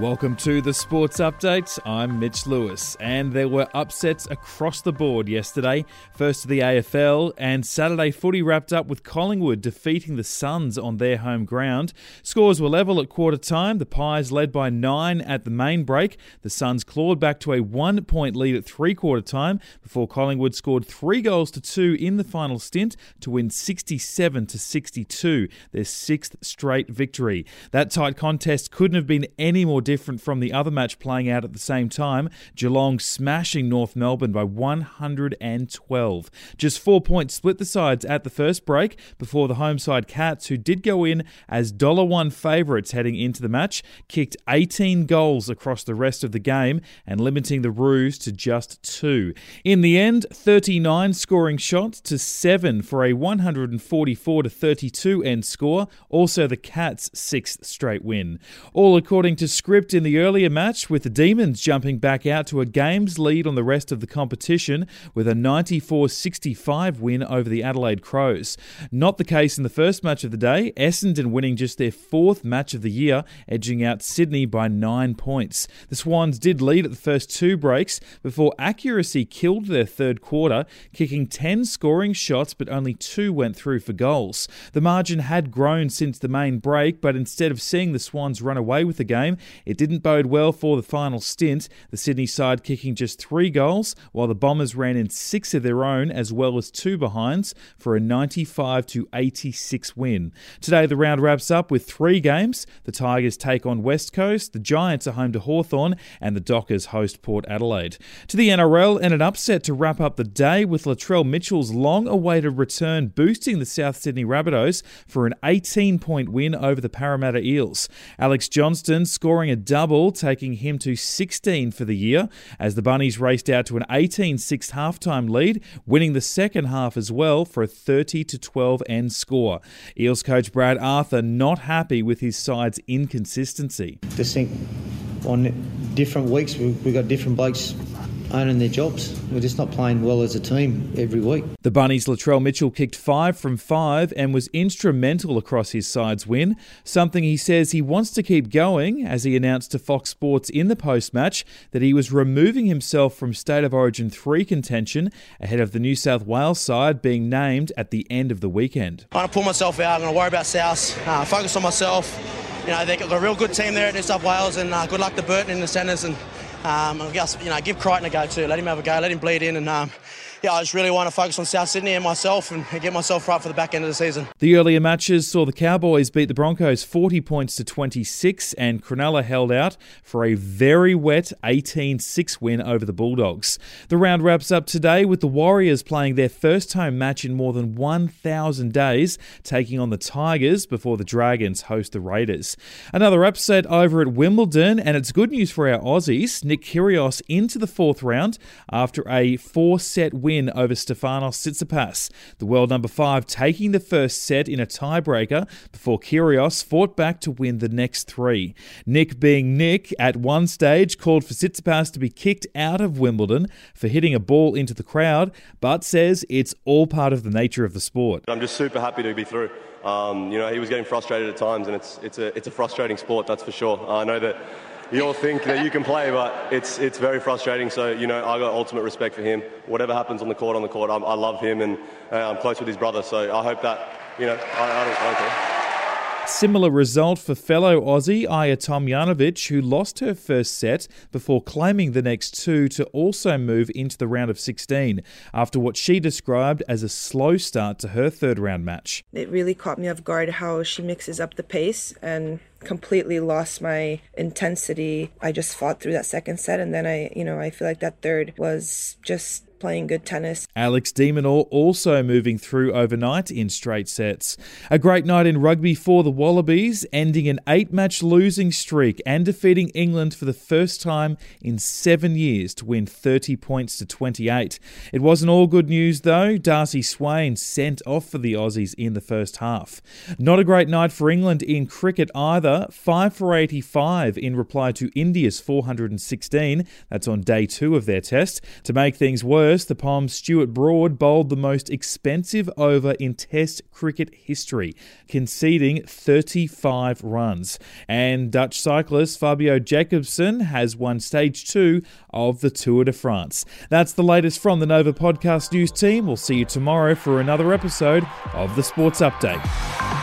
Welcome to the Sports Update. I'm Mitch Lewis, and there were upsets across the board yesterday. First to the AFL, and Saturday footy wrapped up with Collingwood defeating the Suns on their home ground. Scores were level at quarter time. The Pies led by nine at the main break. The Suns clawed back to a one point lead at three quarter time before Collingwood scored three goals to two in the final stint to win 67 to 62, their sixth straight victory. That tight contest couldn't have been any more different from the other match playing out at the same time, Geelong smashing North Melbourne by 112. Just four points split the sides at the first break before the home side Cats, who did go in as dollar $1 favourites heading into the match, kicked 18 goals across the rest of the game and limiting the Roos to just two. In the end, 39 scoring shots to 7 for a 144 to 32 end score, also the Cats' sixth straight win. All according to Script script in the earlier match, with the Demons jumping back out to a game's lead on the rest of the competition with a 94 65 win over the Adelaide Crows. Not the case in the first match of the day, Essendon winning just their fourth match of the year, edging out Sydney by nine points. The Swans did lead at the first two breaks before accuracy killed their third quarter, kicking 10 scoring shots, but only two went through for goals. The margin had grown since the main break, but instead of seeing the Swans run away with the game, it didn't bode well for the final stint, the Sydney side kicking just three goals, while the Bombers ran in six of their own as well as two behinds for a 95 to 86 win. Today the round wraps up with three games. The Tigers take on West Coast, the Giants are home to Hawthorn, and the Dockers host Port Adelaide. To the NRL and an upset to wrap up the day with Latrell Mitchell's long-awaited return boosting the South Sydney Rabbitohs for an 18-point win over the Parramatta Eels. Alex Johnston scoring a double, taking him to 16 for the year as the Bunnies raced out to an 18 6 halftime lead, winning the second half as well for a 30 12 end score. Eels coach Brad Arthur not happy with his side's inconsistency. Just think on different weeks we've got different blokes owning their jobs. We're just not playing well as a team every week. The Bunnies' Latrell Mitchell kicked five from five and was instrumental across his side's win, something he says he wants to keep going as he announced to Fox Sports in the post match that he was removing himself from State of Origin 3 contention ahead of the New South Wales side being named at the end of the weekend. I'm going to pull myself out, I'm going to worry about South, uh, focus on myself. You know, they've got a real good team there at New South Wales, and uh, good luck to Burton in the centres. And um, I guess, you know, give Crichton a go too. Let him have a go. Let him bleed in and um, yeah, I just really want to focus on South Sydney and myself and get myself right for the back end of the season. The earlier matches saw the Cowboys beat the Broncos 40 points to 26, and Cronulla held out for a very wet 18 6 win over the Bulldogs. The round wraps up today with the Warriors playing their first home match in more than 1,000 days, taking on the Tigers before the Dragons host the Raiders. Another upset over at Wimbledon, and it's good news for our Aussies. Nick Kyrgios into the fourth round after a four set win win over Stefanos Tsitsipas, the world number five taking the first set in a tiebreaker before Kyrgios fought back to win the next three. Nick, being Nick, at one stage called for Tsitsipas to be kicked out of Wimbledon for hitting a ball into the crowd, but says it's all part of the nature of the sport. I'm just super happy to be through. Um, you know, he was getting frustrated at times, and it's it's a it's a frustrating sport, that's for sure. I know that you all think that you can play, but it's it's very frustrating. So you know, I got ultimate respect for him. Whatever happens on the court, on the court, I'm, i love him, and uh, I'm close with his brother. So I hope that you know, I, I don't, I don't care. Similar result for fellow Aussie Ajla Tomljanovic, who lost her first set before claiming the next two to also move into the round of 16 after what she described as a slow start to her third round match. It really caught me off guard how she mixes up the pace and completely lost my intensity. I just fought through that second set and then I, you know, I feel like that third was just playing good tennis. Alex de Minaur also moving through overnight in straight sets. A great night in rugby for the Wallabies, ending an eight match losing streak and defeating England for the first time in seven years to win 30 points to 28. It wasn't all good news though. Darcy Swain sent off for the Aussies in the first half. Not a great night for England in cricket either India 5 for 85 in reply to India's 416. That's on day two of their test. To make things worse, the Poms Stuart Broad bowled the most expensive over in Test cricket history, conceding 35 runs. And Dutch cyclist Fabio Jakobsen has won stage two of the Tour de France. That's the latest from the Nova Podcast News team. We'll see you tomorrow for another episode of the Sports Update.